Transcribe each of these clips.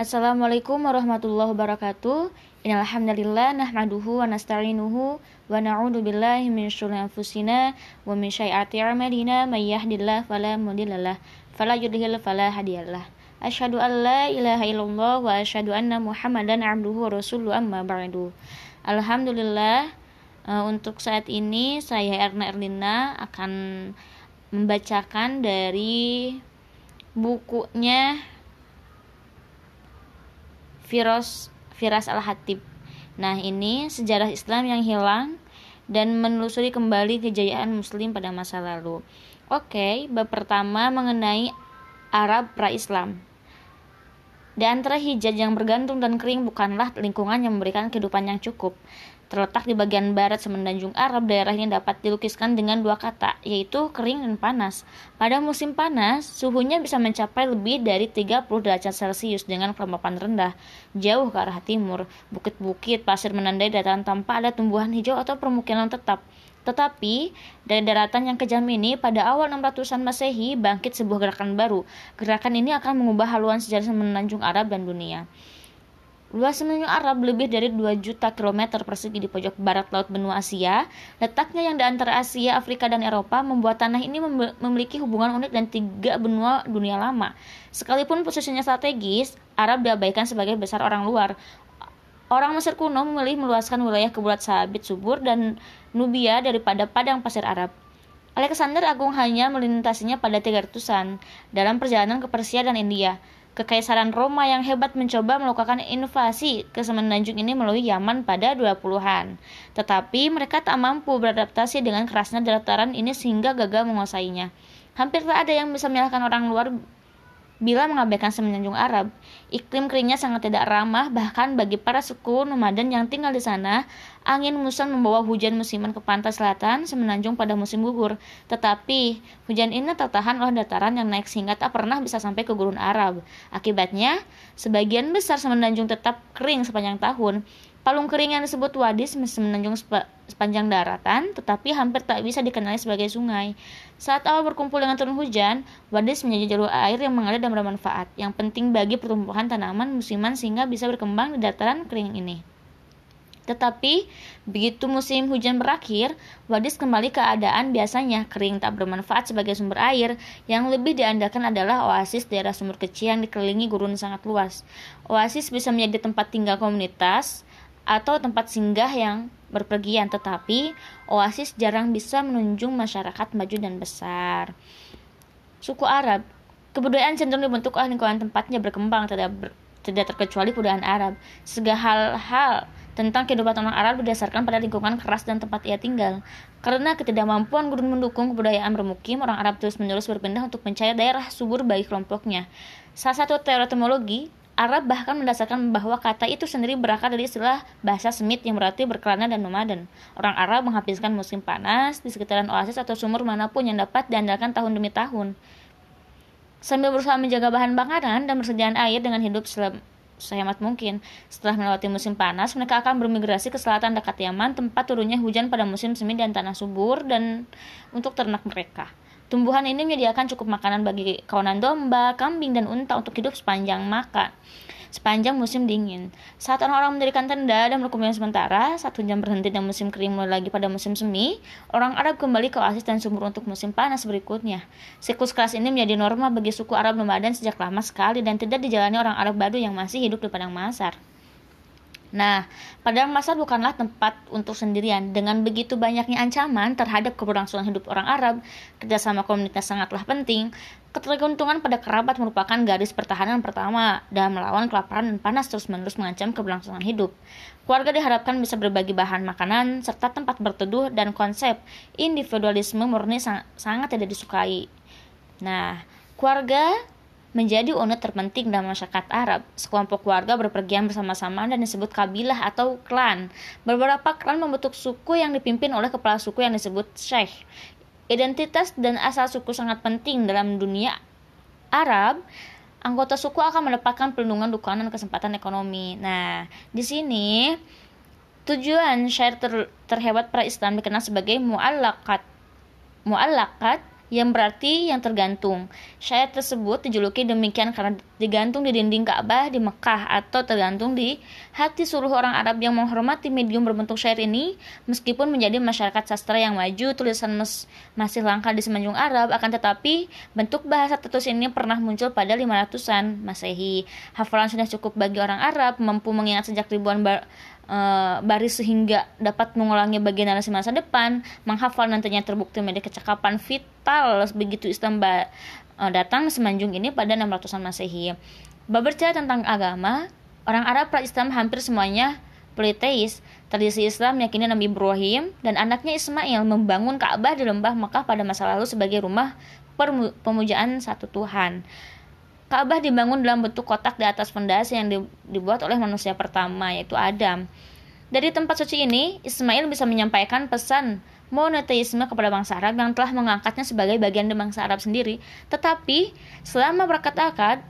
Assalamualaikum warahmatullahi wabarakatuh. Innalhamdalillah nahmaduhu wa nasta'inuhu wa na'udzu billahi min syururi anfusina wa min syai'ati a'malina may yahdihillahu fala mudhillalah fala yudhlil fala hadiyalah. Asyhadu an la ilaha illallah wa asyhadu anna Muhammadan abduhu wa rasuluhu amma ba'du. Alhamdulillah uh, untuk saat ini saya Erna Erlina akan membacakan dari bukunya Firos Firas Al-Hatib. Nah, ini sejarah Islam yang hilang dan menelusuri kembali kejayaan muslim pada masa lalu. Oke, bab pertama mengenai Arab pra-Islam. Di antara hijaz yang bergantung dan kering bukanlah lingkungan yang memberikan kehidupan yang cukup. Terletak di bagian barat semenanjung Arab, daerah ini dapat dilukiskan dengan dua kata, yaitu kering dan panas. Pada musim panas, suhunya bisa mencapai lebih dari 30 derajat Celcius dengan kelembapan rendah. Jauh ke arah timur, bukit-bukit, pasir menandai dataran tanpa ada tumbuhan hijau atau permukiman tetap. Tetapi, dari daratan yang kejam ini, pada awal 600-an Masehi bangkit sebuah gerakan baru. Gerakan ini akan mengubah haluan sejarah semenanjung Arab dan dunia. Luas semenanjung Arab lebih dari 2 juta kilometer persegi di pojok barat laut benua Asia. Letaknya yang di antara Asia, Afrika, dan Eropa membuat tanah ini memiliki hubungan unik dan tiga benua dunia lama. Sekalipun posisinya strategis, Arab diabaikan sebagai besar orang luar. Orang Mesir kuno memilih meluaskan wilayah kebulat sabit subur dan Nubia daripada padang pasir Arab. Alexander Agung hanya melintasinya pada 300-an dalam perjalanan ke Persia dan India. Kekaisaran Roma yang hebat mencoba melakukan invasi ke semenanjung ini melalui Yaman pada 20-an. Tetapi mereka tak mampu beradaptasi dengan kerasnya dataran ini sehingga gagal menguasainya. Hampir tak ada yang bisa menyalahkan orang luar bila mengabaikan semenanjung Arab. Iklim keringnya sangat tidak ramah bahkan bagi para suku nomaden yang tinggal di sana. Angin muson membawa hujan musiman ke pantai selatan semenanjung pada musim gugur. Tetapi hujan ini tertahan oleh dataran yang naik sehingga tak pernah bisa sampai ke gurun Arab. Akibatnya, sebagian besar semenanjung tetap kering sepanjang tahun. Palung kering yang disebut wadis semenanjung sepanjang daratan, tetapi hampir tak bisa dikenali sebagai sungai. Saat awal berkumpul dengan turun hujan, wadis menjadi jalur air yang mengalir dan bermanfaat, yang penting bagi pertumbuhan tanaman musiman sehingga bisa berkembang di dataran kering ini. Tetapi, begitu musim hujan berakhir, wadis kembali keadaan biasanya kering tak bermanfaat sebagai sumber air. Yang lebih diandalkan adalah oasis daerah sumur kecil yang dikelilingi gurun sangat luas. Oasis bisa menjadi tempat tinggal komunitas, atau tempat singgah yang berpergian, tetapi oasis jarang bisa menunjung masyarakat maju dan besar. Suku Arab, kebudayaan cenderung dibentuk oleh lingkungan tempatnya berkembang, tidak ber, tidak terkecuali kebudayaan Arab. Segala hal tentang kehidupan orang Arab berdasarkan pada lingkungan keras dan tempat ia tinggal. Karena ketidakmampuan gurun mendukung kebudayaan bermukim, orang Arab terus-menerus berpindah untuk mencari daerah subur bagi kelompoknya. Salah satu teori etimologi Arab bahkan mendasarkan bahwa kata itu sendiri berakar dari istilah bahasa Semit yang berarti berkelana dan nomaden. Orang Arab menghabiskan musim panas di sekitaran oasis atau sumur mana pun yang dapat diandalkan tahun demi tahun. Sambil berusaha menjaga bahan makanan dan persediaan air dengan hidup sehemat mungkin. Setelah melewati musim panas, mereka akan bermigrasi ke selatan dekat Yaman, tempat turunnya hujan pada musim semi dan tanah subur dan untuk ternak mereka. Tumbuhan ini menyediakan cukup makanan bagi kawanan domba, kambing, dan unta untuk hidup sepanjang makan sepanjang musim dingin. Saat orang-orang mendirikan tenda dan berkumpul sementara, satu jam berhenti dan musim kering mulai lagi pada musim semi, orang Arab kembali ke oasis dan sumur untuk musim panas berikutnya. Siklus kelas ini menjadi norma bagi suku Arab nomaden sejak lama sekali dan tidak dijalani orang Arab Badu yang masih hidup di padang masar. Nah, padang masar bukanlah tempat untuk sendirian. Dengan begitu banyaknya ancaman terhadap keberlangsungan hidup orang Arab, kerjasama komunitas sangatlah penting. Ketergantungan pada kerabat merupakan garis pertahanan pertama dalam melawan kelaparan dan panas terus-menerus mengancam keberlangsungan hidup. Keluarga diharapkan bisa berbagi bahan makanan serta tempat berteduh dan konsep individualisme murni sang sangat tidak disukai. Nah, keluarga menjadi unit terpenting dalam masyarakat Arab. Sekelompok keluarga berpergian bersama-sama dan disebut kabilah atau klan. Beberapa klan membentuk suku yang dipimpin oleh kepala suku yang disebut syekh. Identitas dan asal suku sangat penting dalam dunia Arab. Anggota suku akan mendapatkan perlindungan dukungan dan kesempatan ekonomi. Nah, di sini tujuan syair ter terhebat pra Islam dikenal sebagai mu'allakat. Mu'allakat yang berarti yang tergantung. Syair tersebut dijuluki demikian karena digantung di dinding Ka'bah di Mekah atau tergantung di hati seluruh orang Arab yang menghormati medium berbentuk syair ini. Meskipun menjadi masyarakat sastra yang maju, tulisan mes masih langka di semenanjung Arab, akan tetapi bentuk bahasa tertulis ini pernah muncul pada 500-an Masehi. Hafalan sudah cukup bagi orang Arab, mampu mengingat sejak ribuan uh, baris sehingga dapat mengulangi bagian narasi masa depan, menghafal nantinya terbukti menjadi kecakapan vital begitu Islam uh, datang semenanjung ini pada 600-an Masehi. Berbicara tentang agama, orang Arab pra-Islam hampir semuanya politeis. Tradisi Islam yakini Nabi Ibrahim dan anaknya Ismail membangun Ka'bah di lembah Mekah pada masa lalu sebagai rumah pemujaan satu Tuhan. Ka'bah dibangun dalam bentuk kotak di atas fondasi yang dibuat oleh manusia pertama yaitu Adam. Dari tempat suci ini, Ismail bisa menyampaikan pesan monoteisme kepada bangsa Arab yang telah mengangkatnya sebagai bagian dari bangsa Arab sendiri. Tetapi selama berkata-kata,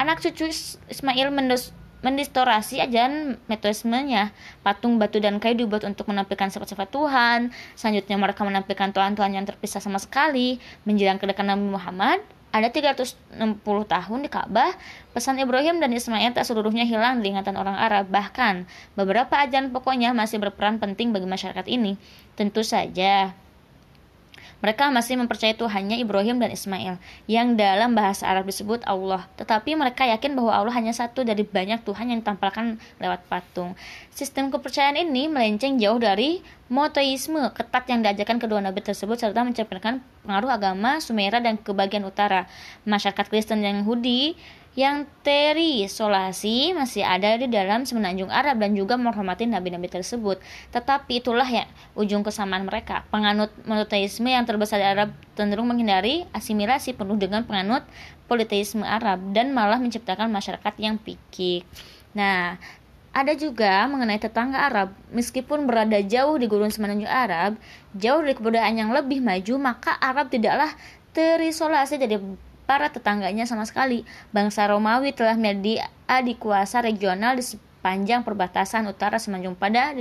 anak cucu Ismail mendos mendistorasi ajaran metodismenya. Patung batu dan kayu dibuat untuk menampilkan sifat-sifat Tuhan. Selanjutnya mereka menampilkan Tuhan-Tuhan yang terpisah sama sekali. Menjelang kedatangan Nabi Muhammad, ada 360 tahun di Ka'bah, pesan Ibrahim dan Ismail tak seluruhnya hilang di ingatan orang Arab. Bahkan, beberapa ajaran pokoknya masih berperan penting bagi masyarakat ini. Tentu saja, mereka masih mempercayai Tuhannya Ibrahim dan Ismail, yang dalam bahasa Arab disebut Allah. Tetapi mereka yakin bahwa Allah hanya satu dari banyak Tuhan yang ditampilkan lewat patung. Sistem kepercayaan ini melenceng jauh dari monoteisme ketat yang diajarkan kedua nabi tersebut serta mencerminkan pengaruh agama Sumeria dan ke bagian utara. Masyarakat Kristen dan Yahudi yang terisolasi masih ada di dalam semenanjung Arab dan juga menghormati nabi-nabi tersebut. Tetapi itulah ya ujung kesamaan mereka. Penganut monoteisme yang terbesar di Arab cenderung menghindari asimilasi penuh dengan penganut politeisme Arab dan malah menciptakan masyarakat yang pikik. Nah, ada juga mengenai tetangga Arab, meskipun berada jauh di gurun semenanjung Arab, jauh dari kebudayaan yang lebih maju, maka Arab tidaklah terisolasi dari para tetangganya sama sekali. Bangsa Romawi telah menjadi adik kuasa regional di sepanjang perbatasan utara semenanjung pada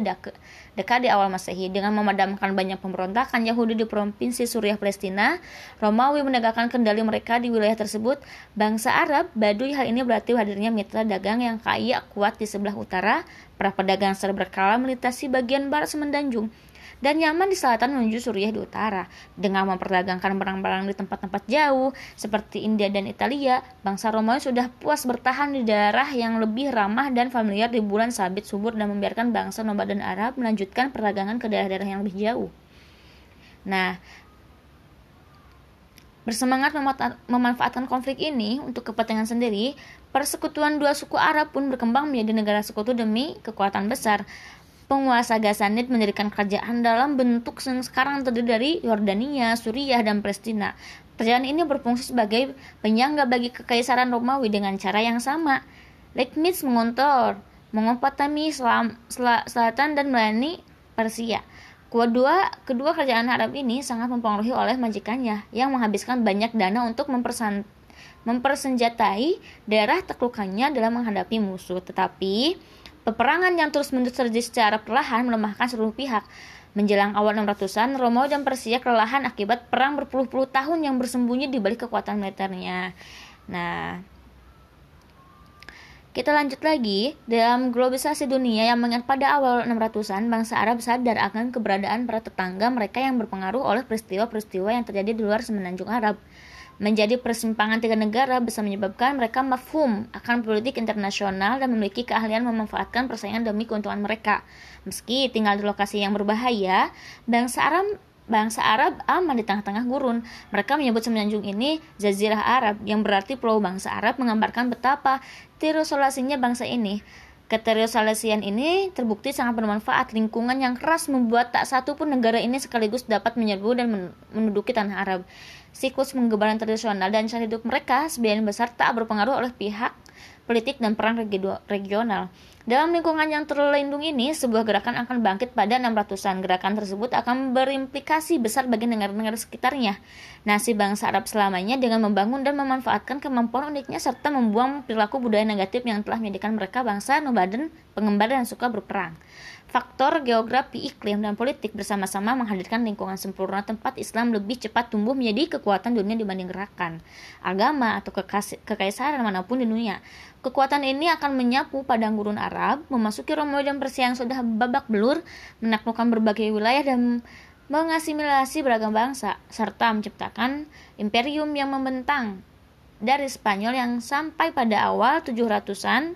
dekat di awal Masehi dengan memadamkan banyak pemberontakan Yahudi di provinsi Suriah Palestina. Romawi menegakkan kendali mereka di wilayah tersebut. Bangsa Arab, Baduy hal ini berarti hadirnya mitra dagang yang kaya kuat di sebelah utara. Para pedagang secara berkala melintasi bagian barat semenanjung dan Yaman di selatan menuju Suriah di utara. Dengan memperdagangkan barang-barang di tempat-tempat jauh seperti India dan Italia, bangsa Romawi sudah puas bertahan di daerah yang lebih ramah dan familiar di bulan sabit subur dan membiarkan bangsa nomaden Arab melanjutkan perdagangan ke daerah-daerah yang lebih jauh. Nah, bersemangat memanfaatkan konflik ini untuk kepentingan sendiri, persekutuan dua suku Arab pun berkembang menjadi negara sekutu demi kekuatan besar penguasa Gasanid mendirikan kerajaan dalam bentuk yang sekarang terdiri dari Yordania, Suriah, dan Palestina. Kerajaan ini berfungsi sebagai penyangga bagi kekaisaran Romawi dengan cara yang sama. Leibniz mengontrol, mengompatami selam, sel, selatan dan melayani Persia. Kedua, kedua kerajaan Arab ini sangat mempengaruhi oleh majikannya yang menghabiskan banyak dana untuk mempersan, mempersenjatai daerah taklukannya dalam menghadapi musuh. Tetapi Peperangan yang terus-menerus terjadi secara perlahan melemahkan seluruh pihak. Menjelang awal 600-an, Romawi dan Persia kelelahan akibat perang berpuluh-puluh tahun yang bersembunyi di balik kekuatan militernya. Nah, kita lanjut lagi, dalam globalisasi dunia yang mengingat pada awal 600-an, bangsa Arab sadar akan keberadaan para tetangga mereka yang berpengaruh oleh peristiwa-peristiwa yang terjadi di luar semenanjung Arab menjadi persimpangan tiga negara bisa menyebabkan mereka mafhum akan politik internasional dan memiliki keahlian memanfaatkan persaingan demi keuntungan mereka. Meski tinggal di lokasi yang berbahaya, bangsa Arab bangsa Arab aman di tengah-tengah gurun. Mereka menyebut semenanjung ini Jazirah Arab, yang berarti pulau bangsa Arab menggambarkan betapa terisolasinya bangsa ini. Keteriosalasian ini terbukti sangat bermanfaat. Lingkungan yang keras membuat tak satu pun negara ini sekaligus dapat menyerbu dan menduduki tanah Arab. Siklus penggebaran tradisional dan cara hidup mereka sebagian besar tak berpengaruh oleh pihak politik dan perang regional. Dalam lingkungan yang terlindung ini, sebuah gerakan akan bangkit pada 600-an. Gerakan tersebut akan berimplikasi besar bagi negara-negara sekitarnya. Nasib bangsa Arab selamanya dengan membangun dan memanfaatkan kemampuan uniknya serta membuang perilaku budaya negatif yang telah menjadikan mereka bangsa nomaden, pengembara dan suka berperang. Faktor geografi, iklim, dan politik bersama-sama menghadirkan lingkungan sempurna tempat Islam lebih cepat tumbuh menjadi kekuatan dunia dibanding gerakan agama atau kekaisaran mana pun di dunia. Kekuatan ini akan menyapu padang gurun Arab, memasuki Romawi dan Persia yang sudah babak belur, menaklukkan berbagai wilayah dan mengasimilasi beragam bangsa, serta menciptakan imperium yang membentang dari Spanyol yang sampai pada awal 700-an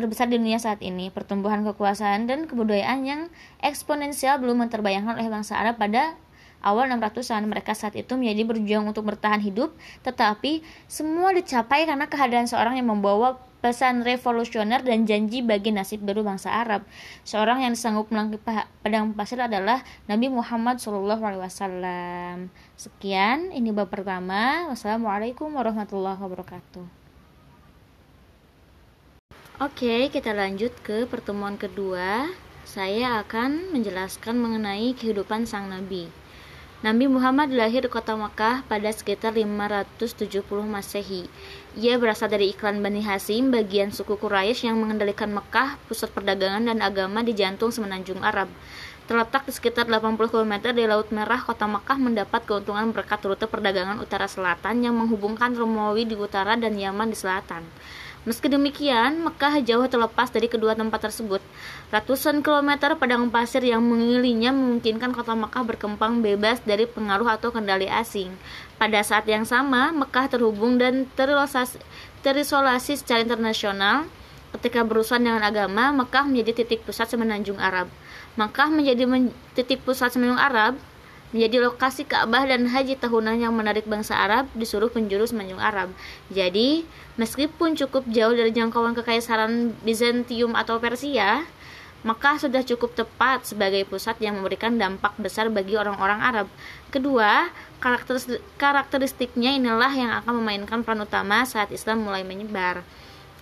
terbesar di dunia saat ini. Pertumbuhan kekuasaan dan kebudayaan yang eksponensial belum terbayangkan oleh bangsa Arab pada awal 600-an. Mereka saat itu menjadi berjuang untuk bertahan hidup, tetapi semua dicapai karena kehadiran seorang yang membawa pesan revolusioner dan janji bagi nasib baru bangsa Arab. Seorang yang sanggup melangkah padang pasir adalah Nabi Muhammad SAW. Sekian, ini bab pertama. Wassalamualaikum warahmatullahi wabarakatuh. Oke, kita lanjut ke pertemuan kedua. Saya akan menjelaskan mengenai kehidupan sang nabi. Nabi Muhammad lahir di kota Makkah pada sekitar 570 Masehi. Ia berasal dari iklan Bani Hasim, bagian suku Quraisy yang mengendalikan Mekah, pusat perdagangan dan agama di jantung semenanjung Arab. Terletak di sekitar 80 km dari Laut Merah, kota Makkah mendapat keuntungan berkat rute perdagangan utara selatan yang menghubungkan Romawi di utara dan Yaman di selatan. Meski demikian, Mekah jauh terlepas dari kedua tempat tersebut. Ratusan kilometer padang pasir yang mengelilinginya memungkinkan kota Mekah berkembang bebas dari pengaruh atau kendali asing. Pada saat yang sama, Mekah terhubung dan terisolasi secara internasional. Ketika berurusan dengan agama, Mekah menjadi titik pusat semenanjung Arab. Mekah menjadi titik pusat semenanjung Arab menjadi lokasi Ka'bah dan haji tahunan yang menarik bangsa Arab disuruh penjuru semenanjung Arab. Jadi, meskipun cukup jauh dari jangkauan kekaisaran Bizantium atau Persia, maka sudah cukup tepat sebagai pusat yang memberikan dampak besar bagi orang-orang Arab. Kedua, karakteristiknya inilah yang akan memainkan peran utama saat Islam mulai menyebar.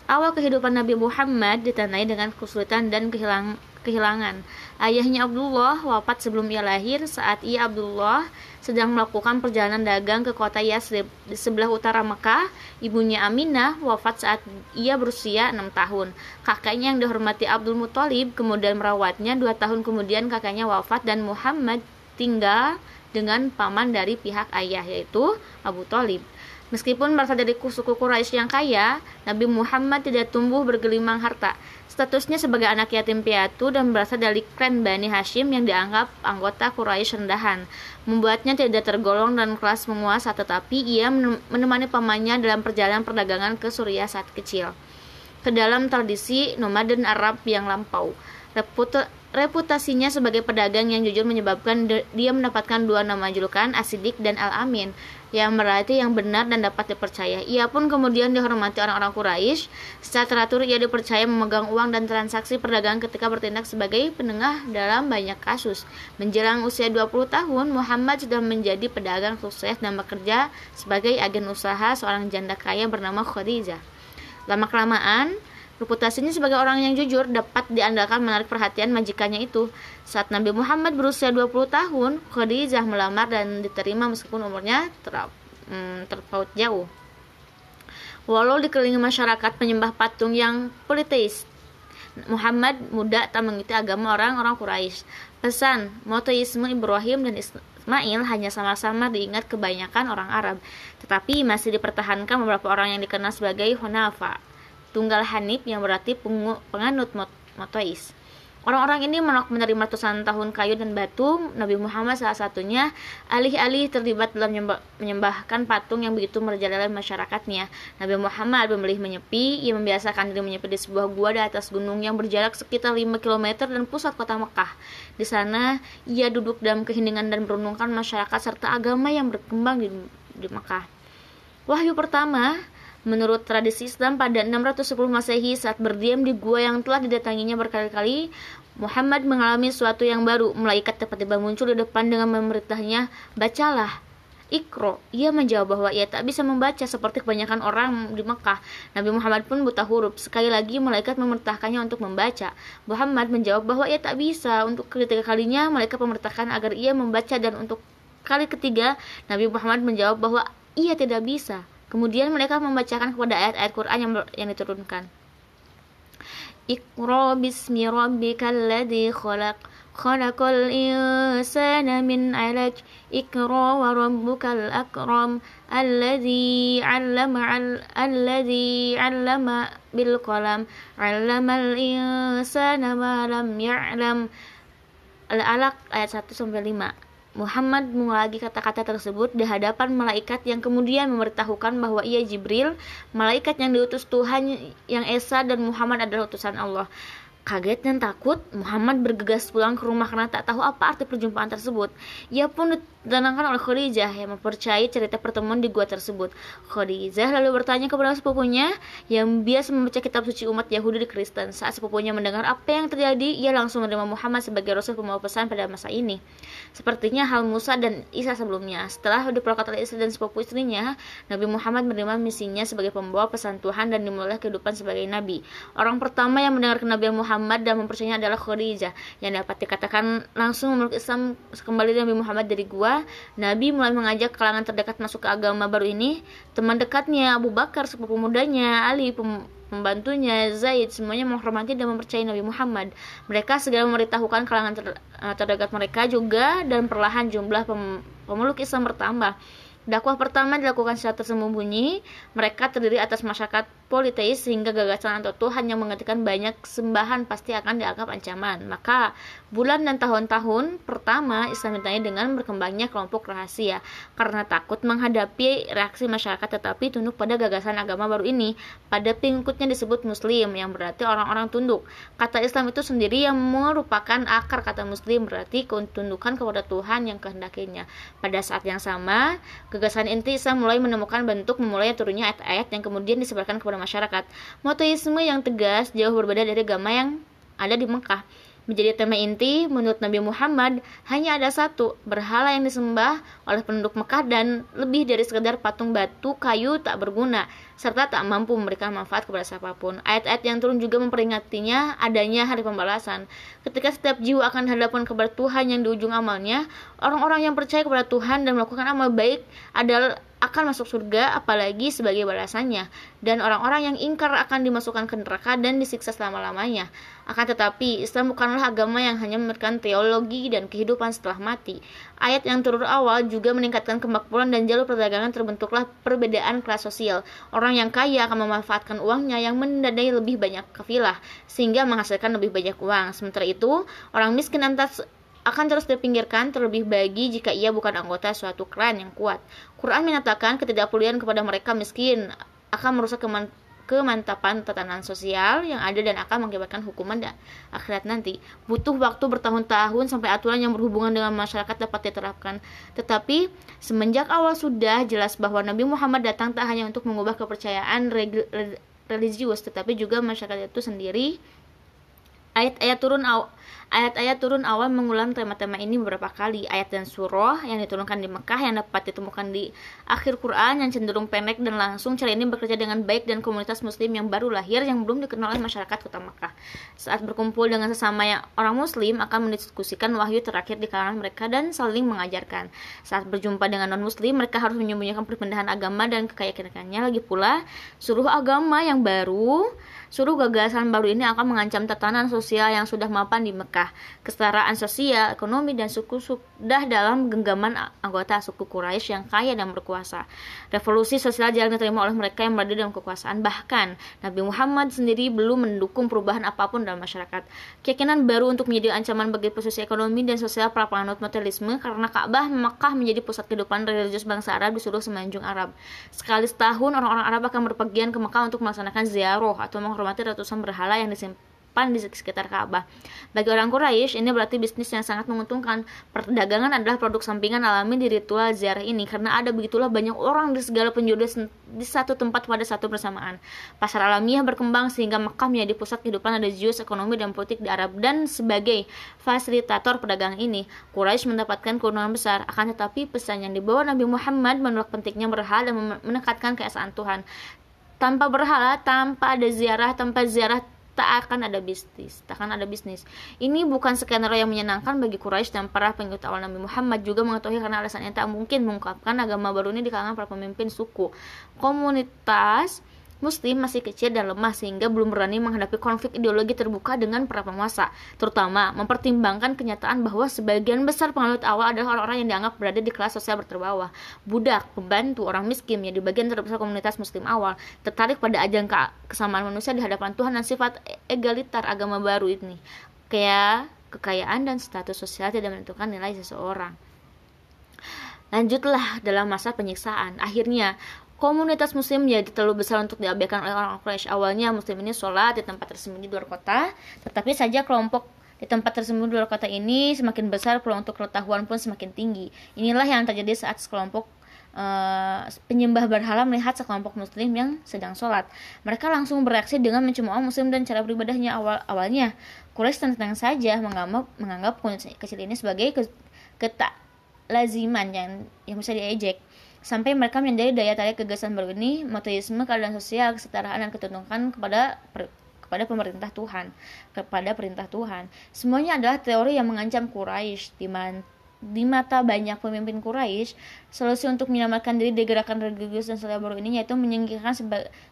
Awal kehidupan Nabi Muhammad ditandai dengan kesulitan dan kehilang, kehilangan. Ayahnya Abdullah wafat sebelum ia lahir saat ia Abdullah sedang melakukan perjalanan dagang ke kota Yasrib di sebelah utara Mekah. Ibunya Aminah wafat saat ia berusia 6 tahun. Kakaknya yang dihormati Abdul Muthalib kemudian merawatnya. Dua tahun kemudian kakaknya wafat dan Muhammad tinggal dengan paman dari pihak ayah yaitu Abu Talib. Meskipun berasal dari suku Quraisy yang kaya, Nabi Muhammad tidak tumbuh bergelimang harta. Statusnya sebagai anak yatim piatu dan berasal dari klan Bani Hashim yang dianggap anggota Quraisy rendahan, membuatnya tidak tergolong dan kelas penguasa, tetapi ia menemani pamannya dalam perjalanan perdagangan ke Suriah saat kecil. Ke dalam tradisi nomaden Arab yang lampau, Reputa reputasinya sebagai pedagang yang jujur menyebabkan dia mendapatkan dua nama julukan Asidik dan Al-Amin yang berarti yang benar dan dapat dipercaya. Ia pun kemudian dihormati orang-orang Quraisy. Secara teratur ia dipercaya memegang uang dan transaksi perdagangan ketika bertindak sebagai penengah dalam banyak kasus. Menjelang usia 20 tahun, Muhammad sudah menjadi pedagang sukses dan bekerja sebagai agen usaha seorang janda kaya bernama Khadijah. Lama-kelamaan, Reputasinya sebagai orang yang jujur dapat diandalkan menarik perhatian majikannya itu. Saat Nabi Muhammad berusia 20 tahun, Khadijah melamar dan diterima meskipun umurnya ter, hmm, terpaut jauh. Walau dikelilingi masyarakat penyembah patung yang politeis, Muhammad muda tak mengikuti agama orang-orang Quraisy. Pesan monoteisme Ibrahim dan Ismail hanya sama-sama diingat kebanyakan orang Arab, tetapi masih dipertahankan beberapa orang yang dikenal sebagai Hunafa tunggal Hanif yang berarti penganut motois. Orang-orang ini menolak menerima ratusan tahun kayu dan batu. Nabi Muhammad salah satunya alih-alih terlibat dalam menyembahkan patung yang begitu merajalela masyarakatnya. Nabi Muhammad memilih menyepi. Ia membiasakan diri menyepi di sebuah gua di atas gunung yang berjarak sekitar 5 km dan pusat kota Mekah. Di sana, ia duduk dalam keheningan dan merenungkan masyarakat serta agama yang berkembang di, di Mekah. Wahyu pertama Menurut tradisi Islam pada 610 Masehi saat berdiam di gua yang telah didatanginya berkali-kali, Muhammad mengalami sesuatu yang baru. Malaikat tiba-tiba muncul di depan dengan memerintahnya, "Bacalah." Ikro, ia menjawab bahwa ia tak bisa membaca seperti kebanyakan orang di Mekah. Nabi Muhammad pun buta huruf. Sekali lagi malaikat memerintahkannya untuk membaca. Muhammad menjawab bahwa ia tak bisa. Untuk ketiga kalinya malaikat memerintahkan agar ia membaca dan untuk kali ketiga Nabi Muhammad menjawab bahwa ia tidak bisa. Kemudian mereka membacakan kepada ayat-ayat Quran yang, yang diturunkan. Iqra bismi rabbikal ladzi khalaq khalaqal insana min 'alaq. Iqra wa rabbukal akram alladzi 'allama alladzi 'allama bil qalam. 'allamal insana ma lam ya'lam. Al-Alaq ayat 1 sampai 5 Muhammad mengulangi kata-kata tersebut di hadapan malaikat yang kemudian memberitahukan bahwa ia Jibril, malaikat yang diutus Tuhan yang Esa dan Muhammad adalah utusan Allah. Kaget dan takut, Muhammad bergegas pulang ke rumah karena tak tahu apa arti perjumpaan tersebut. Ia pun ditenangkan oleh Khadijah yang mempercayai cerita pertemuan di gua tersebut. Khadijah lalu bertanya kepada sepupunya yang biasa membaca kitab suci umat Yahudi di Kristen. Saat sepupunya mendengar apa yang terjadi, ia langsung menerima Muhammad sebagai rasul pembawa pesan pada masa ini. Sepertinya hal Musa dan Isa sebelumnya. Setelah diperlukan oleh istri dan sepupu istrinya, Nabi Muhammad menerima misinya sebagai pembawa pesan Tuhan dan dimulai kehidupan sebagai nabi. Orang pertama yang mendengar kenabian Muhammad Muhammad dan mempercayainya adalah Khadijah yang dapat dikatakan langsung memeluk Islam kembali Nabi Muhammad dari gua. Nabi mulai mengajak kalangan terdekat masuk ke agama baru ini. Teman dekatnya Abu Bakar, sepupu mudanya, Ali, pem pembantunya Zaid semuanya menghormati dan mempercayai Nabi Muhammad. Mereka segera memberitahukan kalangan ter eh, terdekat mereka juga dan perlahan jumlah pem pemeluk Islam bertambah. Dakwah pertama dilakukan secara tersembunyi. Mereka terdiri atas masyarakat politeis sehingga gagasan atau Tuhan yang mengertikan banyak sembahan pasti akan dianggap ancaman. Maka bulan dan tahun-tahun pertama Islam ditanya dengan berkembangnya kelompok rahasia karena takut menghadapi reaksi masyarakat tetapi tunduk pada gagasan agama baru ini. Pada pengikutnya disebut muslim yang berarti orang-orang tunduk. Kata Islam itu sendiri yang merupakan akar kata muslim berarti ketundukan kepada Tuhan yang kehendakinya. Pada saat yang sama, gagasan inti Islam mulai menemukan bentuk memulai turunnya ayat-ayat yang kemudian disebarkan kepada masyarakat. Monoteisme yang tegas jauh berbeda dari agama yang ada di Mekah. Menjadi tema inti, menurut Nabi Muhammad, hanya ada satu, berhala yang disembah oleh penduduk Mekah dan lebih dari sekedar patung batu kayu tak berguna, serta tak mampu memberikan manfaat kepada siapa pun. Ayat-ayat yang turun juga memperingatinya adanya hari pembalasan. Ketika setiap jiwa akan hadapan kepada Tuhan yang di ujung amalnya, orang-orang yang percaya kepada Tuhan dan melakukan amal baik adalah akan masuk surga apalagi sebagai balasannya dan orang-orang yang ingkar akan dimasukkan ke neraka dan disiksa selama-lamanya akan tetapi Islam bukanlah agama yang hanya memberikan teologi dan kehidupan setelah mati ayat yang turun awal juga meningkatkan kemakmuran dan jalur perdagangan terbentuklah perbedaan kelas sosial orang yang kaya akan memanfaatkan uangnya yang mendanai lebih banyak kafilah sehingga menghasilkan lebih banyak uang sementara itu orang miskin antas akan terus dipinggirkan terlebih bagi jika ia bukan anggota suatu klan yang kuat. Quran menyatakan ketidakpedulian kepada mereka miskin akan merusak keman kemantapan tatanan sosial yang ada dan akan mengakibatkan hukuman dan akhirat nanti. Butuh waktu bertahun-tahun sampai aturan yang berhubungan dengan masyarakat dapat diterapkan. Tetapi semenjak awal sudah jelas bahwa Nabi Muhammad datang tak hanya untuk mengubah kepercayaan religius, tetapi juga masyarakat itu sendiri. Ayat-ayat turun Ayat-ayat turun awal mengulang tema-tema ini beberapa kali. Ayat dan surah yang diturunkan di Mekah yang dapat ditemukan di akhir Quran yang cenderung pendek dan langsung. Cara ini bekerja dengan baik dan komunitas muslim yang baru lahir yang belum dikenal oleh masyarakat kota Mekah. Saat berkumpul dengan sesama orang muslim akan mendiskusikan wahyu terakhir di kalangan mereka dan saling mengajarkan. Saat berjumpa dengan non-muslim, mereka harus menyembunyikan perpindahan agama dan kekayakannya. Lagi pula, suruh agama yang baru Suruh gagasan baru ini akan mengancam tatanan sosial yang sudah mapan di Mekah. Kesetaraan sosial, ekonomi, dan suku sudah dalam genggaman anggota suku Quraisy yang kaya dan berkuasa. Revolusi sosial jarang diterima oleh mereka yang berada dalam kekuasaan. Bahkan, Nabi Muhammad sendiri belum mendukung perubahan apa pun dalam masyarakat. Keyakinan baru untuk menjadi ancaman bagi posisi ekonomi dan sosial para penganut materialisme karena Ka'bah Mekah menjadi pusat kehidupan religius bangsa Arab di seluruh semenanjung Arab. Sekali setahun, orang-orang Arab akan berpergian ke Mekah untuk melaksanakan ziarah atau menghormati ratusan berhala yang disimpan di sekitar Ka'bah. Bagi orang Quraisy, ini berarti bisnis yang sangat menguntungkan. Perdagangan adalah produk sampingan alami di ritual ziarah ini karena ada begitulah banyak orang di segala penjuru di satu tempat pada satu bersamaan. Pasar alamiah berkembang sehingga Mekah menjadi pusat kehidupan religius, ekonomi, dan politik di Arab dan sebagai fasilitator perdagangan ini, Quraisy mendapatkan keuntungan besar. Akan tetapi pesan yang dibawa Nabi Muhammad menolak pentingnya berhala dan menekatkan keesaan Tuhan tanpa berhala, tanpa ada ziarah, tanpa ziarah tak akan ada bisnis, tak akan ada bisnis. Ini bukan skenario yang menyenangkan bagi Quraisy dan para pengikut awal Nabi Muhammad juga mengetahui karena alasannya tak mungkin mengungkapkan agama baru ini di kalangan para pemimpin suku. Komunitas Muslim masih kecil dan lemah sehingga belum berani menghadapi konflik ideologi terbuka dengan para penguasa, terutama mempertimbangkan kenyataan bahwa sebagian besar penganut awal adalah orang-orang yang dianggap berada di kelas sosial terbawah, budak, pembantu, orang miskin yang di bagian terbesar komunitas Muslim awal, tertarik pada ajang kesamaan manusia di hadapan Tuhan dan sifat egalitar agama baru ini. Kayak kekayaan dan status sosial tidak menentukan nilai seseorang. Lanjutlah dalam masa penyiksaan. Akhirnya, komunitas muslim menjadi terlalu besar untuk diabaikan oleh orang Quraisy. Awalnya muslim ini sholat di tempat tersembunyi di luar kota, tetapi saja kelompok di tempat tersembunyi di luar kota ini semakin besar, peluang untuk pengetahuan pun semakin tinggi. Inilah yang terjadi saat sekelompok uh, penyembah berhala melihat sekelompok muslim yang sedang sholat. Mereka langsung bereaksi dengan mencemooh muslim dan cara beribadahnya awal awalnya. Quraisy tenang saja menganggap menganggap kecil ini sebagai ke, ketak laziman yang yang bisa diejek sampai mereka menyadari daya tarik gagasan baru ini, monoteisme, keadaan sosial, kesetaraan dan ketundukan kepada per, kepada pemerintah Tuhan, kepada perintah Tuhan. Semuanya adalah teori yang mengancam Quraisy di di mata banyak pemimpin Quraisy, solusi untuk menyelamatkan diri dari gerakan religius dan sosial baru ini yaitu menyingkirkan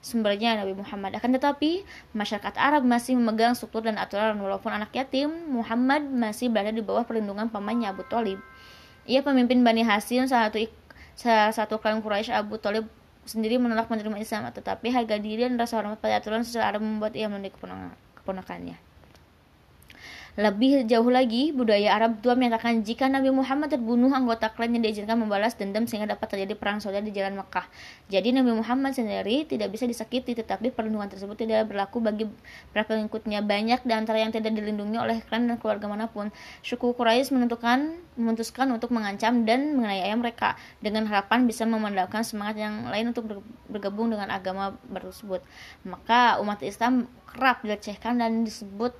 sumbernya Nabi Muhammad. Akan tetapi, masyarakat Arab masih memegang struktur dan aturan walaupun anak yatim, Muhammad masih berada di bawah perlindungan pamannya Abu Talib. Ia pemimpin Bani Hasim, salah satu salah satu klan Quraisy Abu Thalib sendiri menolak menerima Islam tetapi harga diri dan rasa hormat pada aturan Arab membuat ia mendidik keponakannya. Lebih jauh lagi, budaya Arab tua menyatakan jika Nabi Muhammad terbunuh, anggota klan yang diizinkan membalas dendam sehingga dapat terjadi perang saudara di jalan Mekah. Jadi Nabi Muhammad sendiri tidak bisa disakiti, tetapi perlindungan tersebut tidak berlaku bagi para pengikutnya. Banyak di antara yang tidak dilindungi oleh klan dan keluarga mana pun. Suku Quraisy menentukan memutuskan untuk mengancam dan menganiaya mereka dengan harapan bisa memandangkan semangat yang lain untuk bergabung dengan agama tersebut. Maka umat Islam kerap dilecehkan dan disebut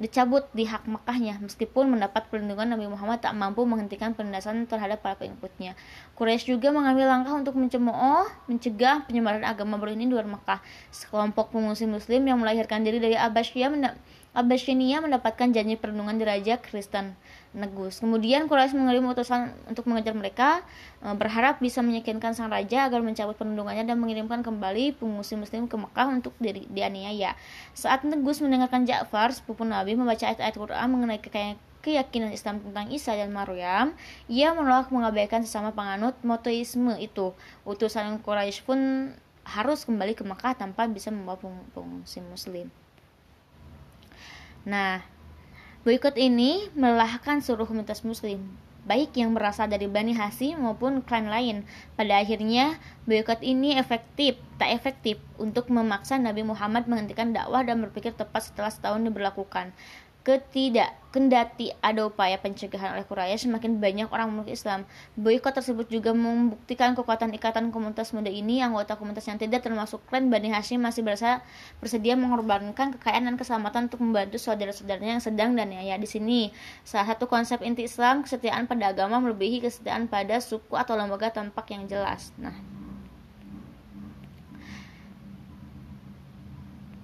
dicabut di hak Mekahnya meskipun mendapat perlindungan Nabi Muhammad tak mampu menghentikan penindasan terhadap para pengikutnya. Quraisy juga mengambil langkah untuk mencemooh, mencegah penyebaran agama baru ini di luar Mekah. Sekelompok pengungsi muslim yang melahirkan diri dari Abbasiyah mendapatkan janji perlindungan di Raja Kristen Negus. Kemudian Quraisy mengirim utusan untuk mengejar mereka, e, berharap bisa meyakinkan sang raja agar mencabut perlindungannya dan mengirimkan kembali pengungsi muslim ke Mekah untuk di, dianiaya. Saat Negus mendengarkan Ja'far, sepupu Nabi, membaca ayat-ayat Quran mengenai keyakinan Islam tentang Isa dan Maryam, ia menolak mengabaikan sesama penganut monoteisme itu. Utusan Quraisy pun harus kembali ke Mekah tanpa bisa membawa pengungsi muslim. Nah, boykot ini melelahkan seluruh komunitas muslim, baik yang berasal dari Bani Hasim maupun klan lain. Pada akhirnya, boykot ini efektif, tak efektif untuk memaksa Nabi Muhammad menghentikan dakwah dan berpikir tepat setelah setahun diberlakukan ketidak kendati ada upaya pencegahan oleh Quraisy semakin banyak orang memeluk Islam. Boykot tersebut juga membuktikan kekuatan ikatan komunitas muda ini. Anggota komunitas yang tidak termasuk klan Bani Hashim masih berasa bersedia mengorbankan kekayaan dan keselamatan untuk membantu saudara-saudaranya yang sedang dan ya di sini. Salah satu konsep inti Islam kesetiaan pada agama melebihi kesetiaan pada suku atau lembaga tampak yang jelas. Nah,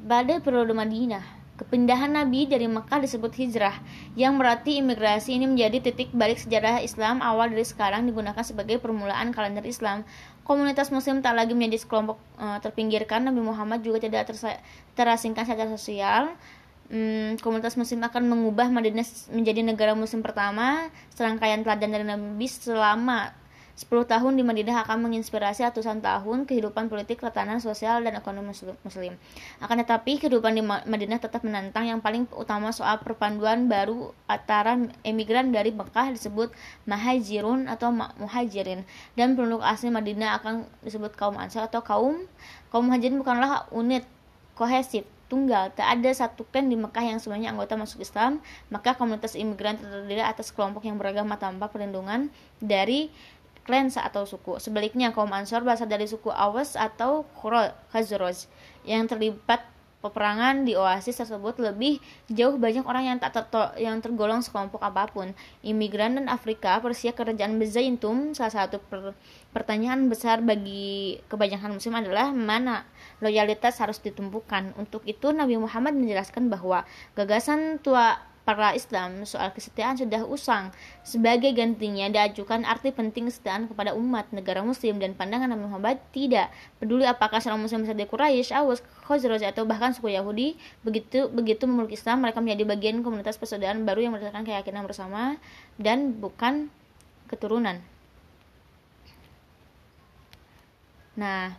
pada periode Madinah Kepindahan Nabi dari Mekah disebut hijrah, yang berarti imigrasi ini menjadi titik balik sejarah Islam awal dari sekarang digunakan sebagai permulaan kalender Islam. Komunitas Muslim tak lagi menjadi sekelompok e, terpinggirkan. Nabi Muhammad juga tidak terasingkan secara sosial. Hmm, komunitas Muslim akan mengubah Madinah menjadi negara Muslim pertama. Serangkaian teladan dari Nabi selama 10 tahun di Madinah akan menginspirasi ratusan tahun kehidupan politik, ketahanan sosial, dan ekonomi muslim. Akan tetapi, kehidupan di Madinah tetap menantang yang paling utama soal perpanduan baru antara emigran dari Mekah disebut mahajirun atau muhajirin dan penduduk asli Madinah akan disebut kaum ansar atau kaum kaum muhajirin bukanlah unit kohesif tunggal. Tak ada satu klan di Mekah yang semuanya anggota masuk Islam, maka komunitas imigran terdiri atas kelompok yang beragama tanpa perlindungan dari klan atau suku. Sebaliknya, kaum Ansor berasal dari suku Awas atau Khazraj yang terlibat peperangan di oasis tersebut lebih jauh banyak orang yang tak yang tergolong sekelompok apa pun. Imigran dan Afrika, Persia, kerajaan Byzantium, salah satu per pertanyaan besar bagi kebanyakan muslim adalah mana loyalitas harus ditumpukan. Untuk itu Nabi Muhammad menjelaskan bahwa gagasan tua para Islam, soal kesetiaan sudah usang. Sebagai gantinya diajukan arti penting kesetiaan kepada umat negara muslim dan pandangan Nabi Muhammad tidak peduli apakah seorang muslim dari Quraisy, Awas, Khazraj atau bahkan suku Yahudi, begitu begitu memeluk Islam mereka menjadi bagian komunitas persaudaraan baru yang berdasarkan keyakinan bersama dan bukan keturunan. Nah,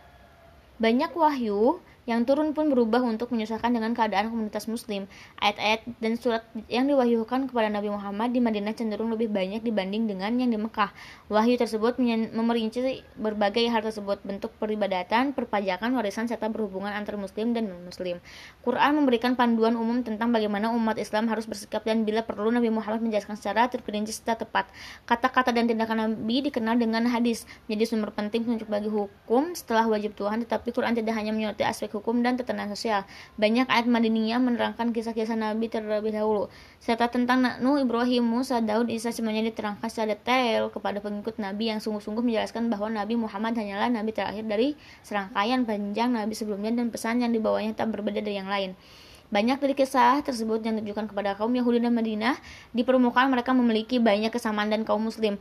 banyak wahyu yang turun pun berubah untuk menyusahkan dengan keadaan komunitas muslim. Ayat-ayat dan surat yang diwahyukan kepada Nabi Muhammad di Madinah cenderung lebih banyak dibanding dengan yang di Mekah. Wahyu tersebut memerinci berbagai hal tersebut, bentuk peribadatan, perpajakan, warisan, serta berhubungan antar muslim dan non-muslim. Quran memberikan panduan umum tentang bagaimana umat Islam harus bersikap dan bila perlu Nabi Muhammad menjelaskan secara terperinci serta tepat. Kata-kata dan tindakan Nabi dikenal dengan hadis, menjadi sumber penting untuk bagi hukum setelah wajib Tuhan, tetapi Quran tidak hanya menyoroti aspek hukum dan tatanan sosial. Banyak ayat Madaniyah menerangkan kisah-kisah Nabi terlebih dahulu, serta tentang Nuh, Ibrahim, Musa, Daud, Isa semuanya diterangkan secara detail kepada pengikut Nabi yang sungguh-sungguh menjelaskan bahwa Nabi Muhammad hanyalah Nabi terakhir dari serangkaian panjang Nabi sebelumnya dan pesan yang dibawanya tak berbeda dari yang lain. Banyak dari kisah tersebut yang ditujukan kepada kaum Yahudi dan Madinah. Di permukaan mereka memiliki banyak kesamaan dan kaum muslim.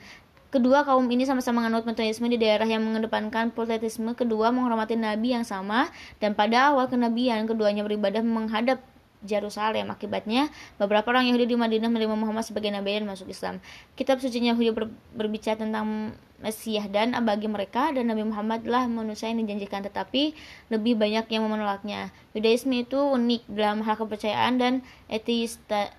Kedua kaum ini sama-sama menganut metodisme di daerah yang mengedepankan politisme. Kedua menghormati nabi yang sama dan pada awal kenabian keduanya beribadah menghadap Jerusalem. Akibatnya, beberapa orang Yahudi di Madinah menerima Muhammad sebagai nabi dan masuk Islam. Kitab suci Yahudi ber, berbicara tentang Mesias dan bagi mereka dan Nabi Muhammad lah manusia yang dijanjikan tetapi lebih banyak yang menolaknya. Yudaisme itu unik dalam hal kepercayaan dan etisita,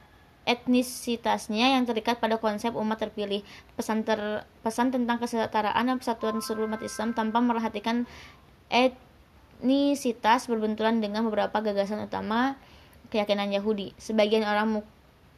etnisitasnya yang terikat pada konsep umat terpilih. Pesan ter, pesan tentang kesetaraan dan persatuan seluruh umat Islam tanpa merhatikan etnisitas berbenturan dengan beberapa gagasan utama keyakinan Yahudi. Sebagian orang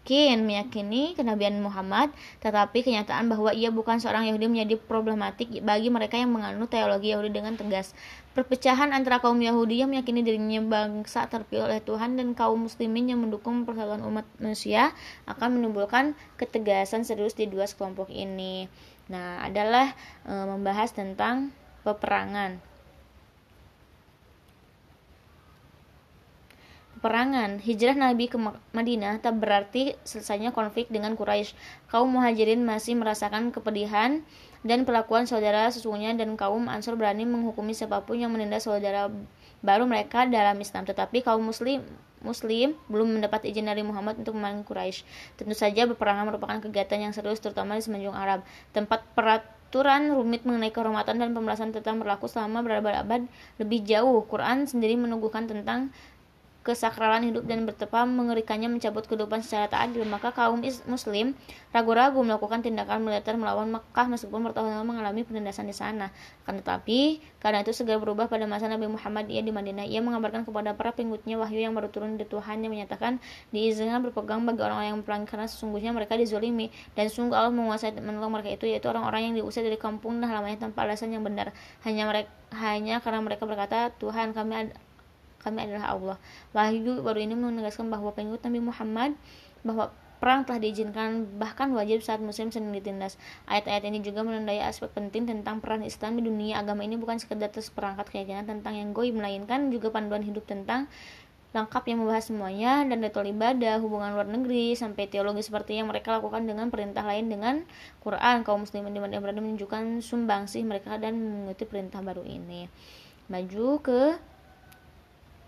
mungkin meyakini kenabian Muhammad, tetapi kenyataan bahwa ia bukan seorang Yahudi menjadi problematik bagi mereka yang menganut teologi Yahudi dengan tegas. Perpecahan antara kaum Yahudi yang meyakini dirinya bangsa terpilih oleh Tuhan dan kaum muslimin yang mendukung persatuan umat manusia akan menimbulkan ketegasan serius di dua kelompok ini. Nah, adalah e, membahas tentang peperangan perangan hijrah Nabi ke Madinah tak berarti selesainya konflik dengan Quraisy. Kaum Muhajirin masih merasakan kepedihan dan perlakuan saudara sesungguhnya dan kaum Ansor berani menghukumi siapa pun yang menindas saudara baru mereka dalam Islam. Tetapi kaum Muslim Muslim belum mendapat izin dari Muhammad untuk memerangi Quraisy. Tentu saja peperangan merupakan kegiatan yang serius terutama di semenanjung Arab. Tempat peraturan rumit mengenai kehormatan dan pembalasan tetap berlaku selama berabad-abad lebih jauh. Quran sendiri menuguhkan tentang kesakralan hidup dan betapa mengerikannya mencabut kehidupan secara tak adil, maka kaum muslim ragu-ragu melakukan tindakan militer melawan Mekah meskipun bertahun-tahun mengalami penindasan di sana. Akan tetapi, karena itu segera berubah pada masa Nabi Muhammad ia di Madinah. Ia mengabarkan kepada para pengikutnya wahyu yang baru turun dari Tuhan yang menyatakan diizinkan berpegang bagi orang-orang yang berperang karena sesungguhnya mereka dizolimi dan sungguh Allah menguasai menolong mereka itu yaitu orang-orang yang diusir dari kampung dan halamannya tanpa alasan yang benar. Hanya mereka hanya karena mereka berkata, Tuhan kami kami adalah Allah. Wahyu baru ini menegaskan bahwa pengikut Nabi Muhammad bahwa perang telah diizinkan bahkan wajib saat muslim sedang ditindas. Ayat-ayat ini juga menandai aspek penting tentang peran Islam di dunia agama ini bukan sekedar perangkat keyakinan tentang yang goib melainkan juga panduan hidup tentang lengkap yang membahas semuanya dan ritual ibadah, hubungan luar negeri, sampai teologi seperti yang mereka lakukan dengan perintah lain dengan Quran. Kaum muslimin di Madinah berada menunjukkan sumbangsih mereka dan mengikuti perintah baru ini. Maju ke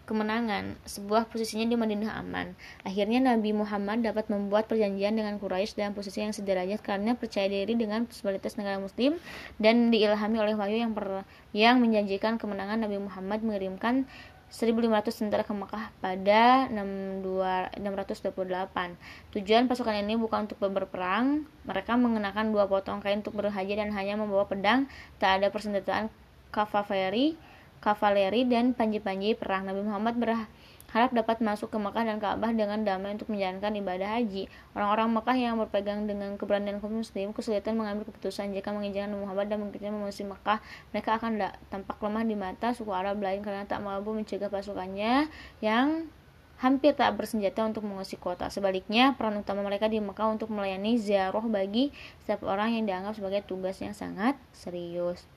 kemenangan, sebuah posisinya di Madinah aman. Akhirnya Nabi Muhammad dapat membuat perjanjian dengan Quraisy dalam posisi yang sederajat karena percaya diri dengan posibilitas negara muslim dan diilhami oleh wahyu yang per, yang menjanjikan kemenangan Nabi Muhammad mengirimkan 1500 tentara ke Mekah pada 628. Tujuan pasukan ini bukan untuk berperang, mereka mengenakan dua potong kain untuk berhaji dan hanya membawa pedang, tak ada persenjataan kavaleri kavaleri dan panji-panji perang. Nabi Muhammad berharap dapat masuk ke Mekah dan Ka'bah dengan damai untuk menjalankan ibadah haji. Orang-orang Mekah yang berpegang dengan keberanian kaum muslim kesulitan mengambil keputusan jika mengizinkan Muhammad dan mengikutnya memasuki Mekah. Mereka akan tampak lemah di mata suku Arab lain karena tak mampu mencegah pasukannya yang hampir tak bersenjata untuk mengusir kota. Sebaliknya, peran utama mereka di Mekah untuk melayani ziarah bagi setiap orang yang dianggap sebagai tugas yang sangat serius.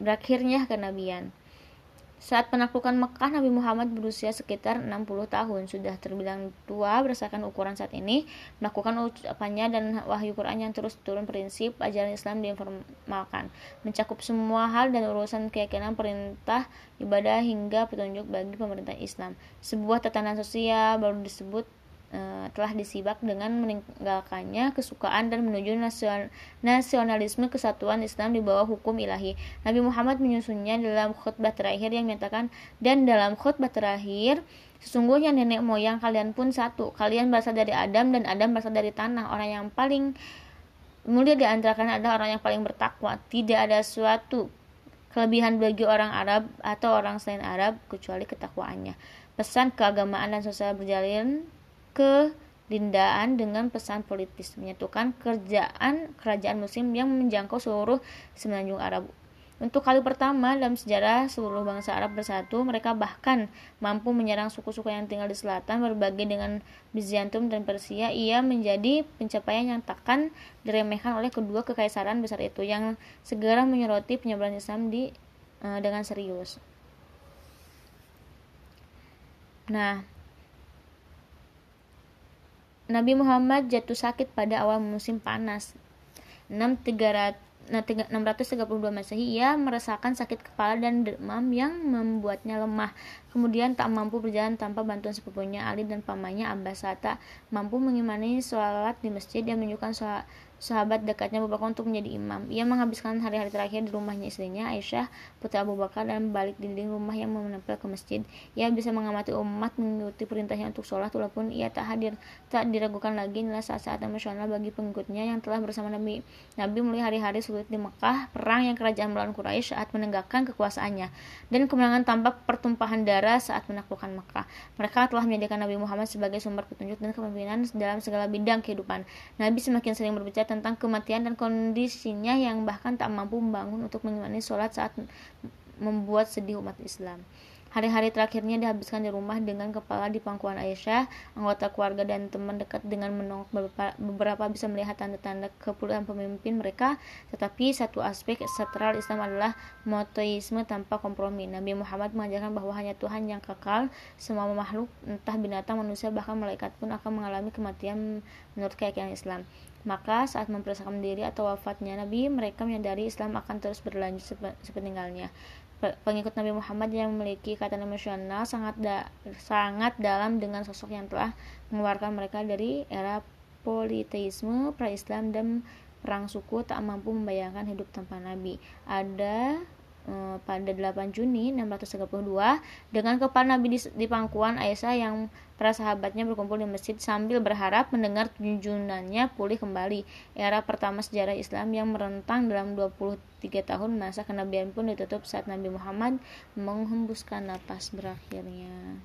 Berakhirnya kenabian. Saat penaklukan Mekah, Nabi Muhammad berusia sekitar 60 tahun. Sudah terbilang tua berdasarkan ukuran saat ini. Melakukan ucapannya dan wahyu Quran yang terus turun prinsip ajaran Islam diinformalkan. Mencakup semua hal dan urusan keyakinan perintah, ibadah hingga petunjuk bagi pemerintah Islam. Sebuah tatanan sosial baru disebut Eh, telah disibak dengan meninggalkannya kesukaan dan menuju nasionalisme kesatuan Islam di bawah hukum ilahi. Nabi Muhammad menyusunnya dalam khutbah terakhir yang menyatakan dan dalam khutbah terakhir sesungguhnya nenek moyang kalian pun satu. Kalian berasal dari Adam dan Adam berasal dari tanah. Orang yang paling mulia di antara adalah orang yang paling bertakwa. Tidak ada suatu kelebihan bagi orang Arab atau orang selain Arab kecuali ketakwaannya. Pesan keagamaan dan sosial berjalan kelindaan dengan pesan politis menyatukan kerjaan kerajaan muslim yang menjangkau seluruh semenanjung Arab. Untuk kali pertama dalam sejarah seluruh bangsa Arab bersatu, mereka bahkan mampu menyerang suku-suku yang tinggal di selatan berbagai dengan Bizantium dan Persia. Ia menjadi pencapaian yang takkan diremehkan oleh kedua kekaisaran besar itu yang segera menyoroti penyebaran Islam di uh, dengan serius. Nah, Nabi Muhammad jatuh sakit pada awal musim panas. 632 Masehi ia merasakan sakit kepala dan demam yang membuatnya lemah. Kemudian tak mampu berjalan tanpa bantuan sepupunya Ali dan pamannya Abbas tak mampu mengimani sholat di masjid yang menunjukkan sholat sahabat dekatnya Abu Bakar untuk menjadi imam. Ia menghabiskan hari-hari terakhir di rumahnya istrinya Aisyah, putri Abu Bakar dan balik dinding rumah yang menempel ke masjid. Ia bisa mengamati umat mengikuti perintahnya untuk sholat walaupun ia tak hadir. Tak diragukan lagi inilah saat-saat emosional bagi pengikutnya yang telah bersama Nabi. Nabi mulai hari-hari sulit di Mekah, perang yang kerajaan melawan Quraisy saat menegakkan kekuasaannya, dan kemenangan tampak pertumpahan darah saat menaklukkan Mekah. Mereka telah menjadikan Nabi Muhammad sebagai sumber petunjuk dan kepemimpinan dalam segala bidang kehidupan. Nabi semakin sering berbicara tentang kematian dan kondisinya yang bahkan tak mampu membangun untuk mengimani sholat saat membuat sedih umat Islam. Hari-hari terakhirnya dihabiskan di rumah dengan kepala di pangkuan Aisyah, anggota keluarga dan teman dekat dengan menongok beberapa, bisa melihat tanda-tanda kepulihan pemimpin mereka, tetapi satu aspek setral Islam adalah motoisme tanpa kompromi. Nabi Muhammad mengajarkan bahwa hanya Tuhan yang kekal, semua makhluk, entah binatang, manusia, bahkan malaikat pun akan mengalami kematian menurut keyakinan Islam. Maka saat mempersiapkan diri atau wafatnya Nabi, mereka menyadari Islam akan terus berlanjut sepeninggalnya pengikut Nabi Muhammad yang memiliki kata emosional sangat da sangat dalam dengan sosok yang telah mengeluarkan mereka dari era politeisme, pra-Islam dan perang suku tak mampu membayangkan hidup tanpa Nabi. Ada Eh, pada 8 Juni 632 dengan kepala Nabi di, di pangkuan Aisyah yang para sahabatnya berkumpul di masjid sambil berharap mendengar junjungannya pulih kembali. Era pertama sejarah Islam yang merentang dalam 23 tahun masa kenabian pun ditutup saat Nabi Muhammad menghembuskan napas berakhirnya.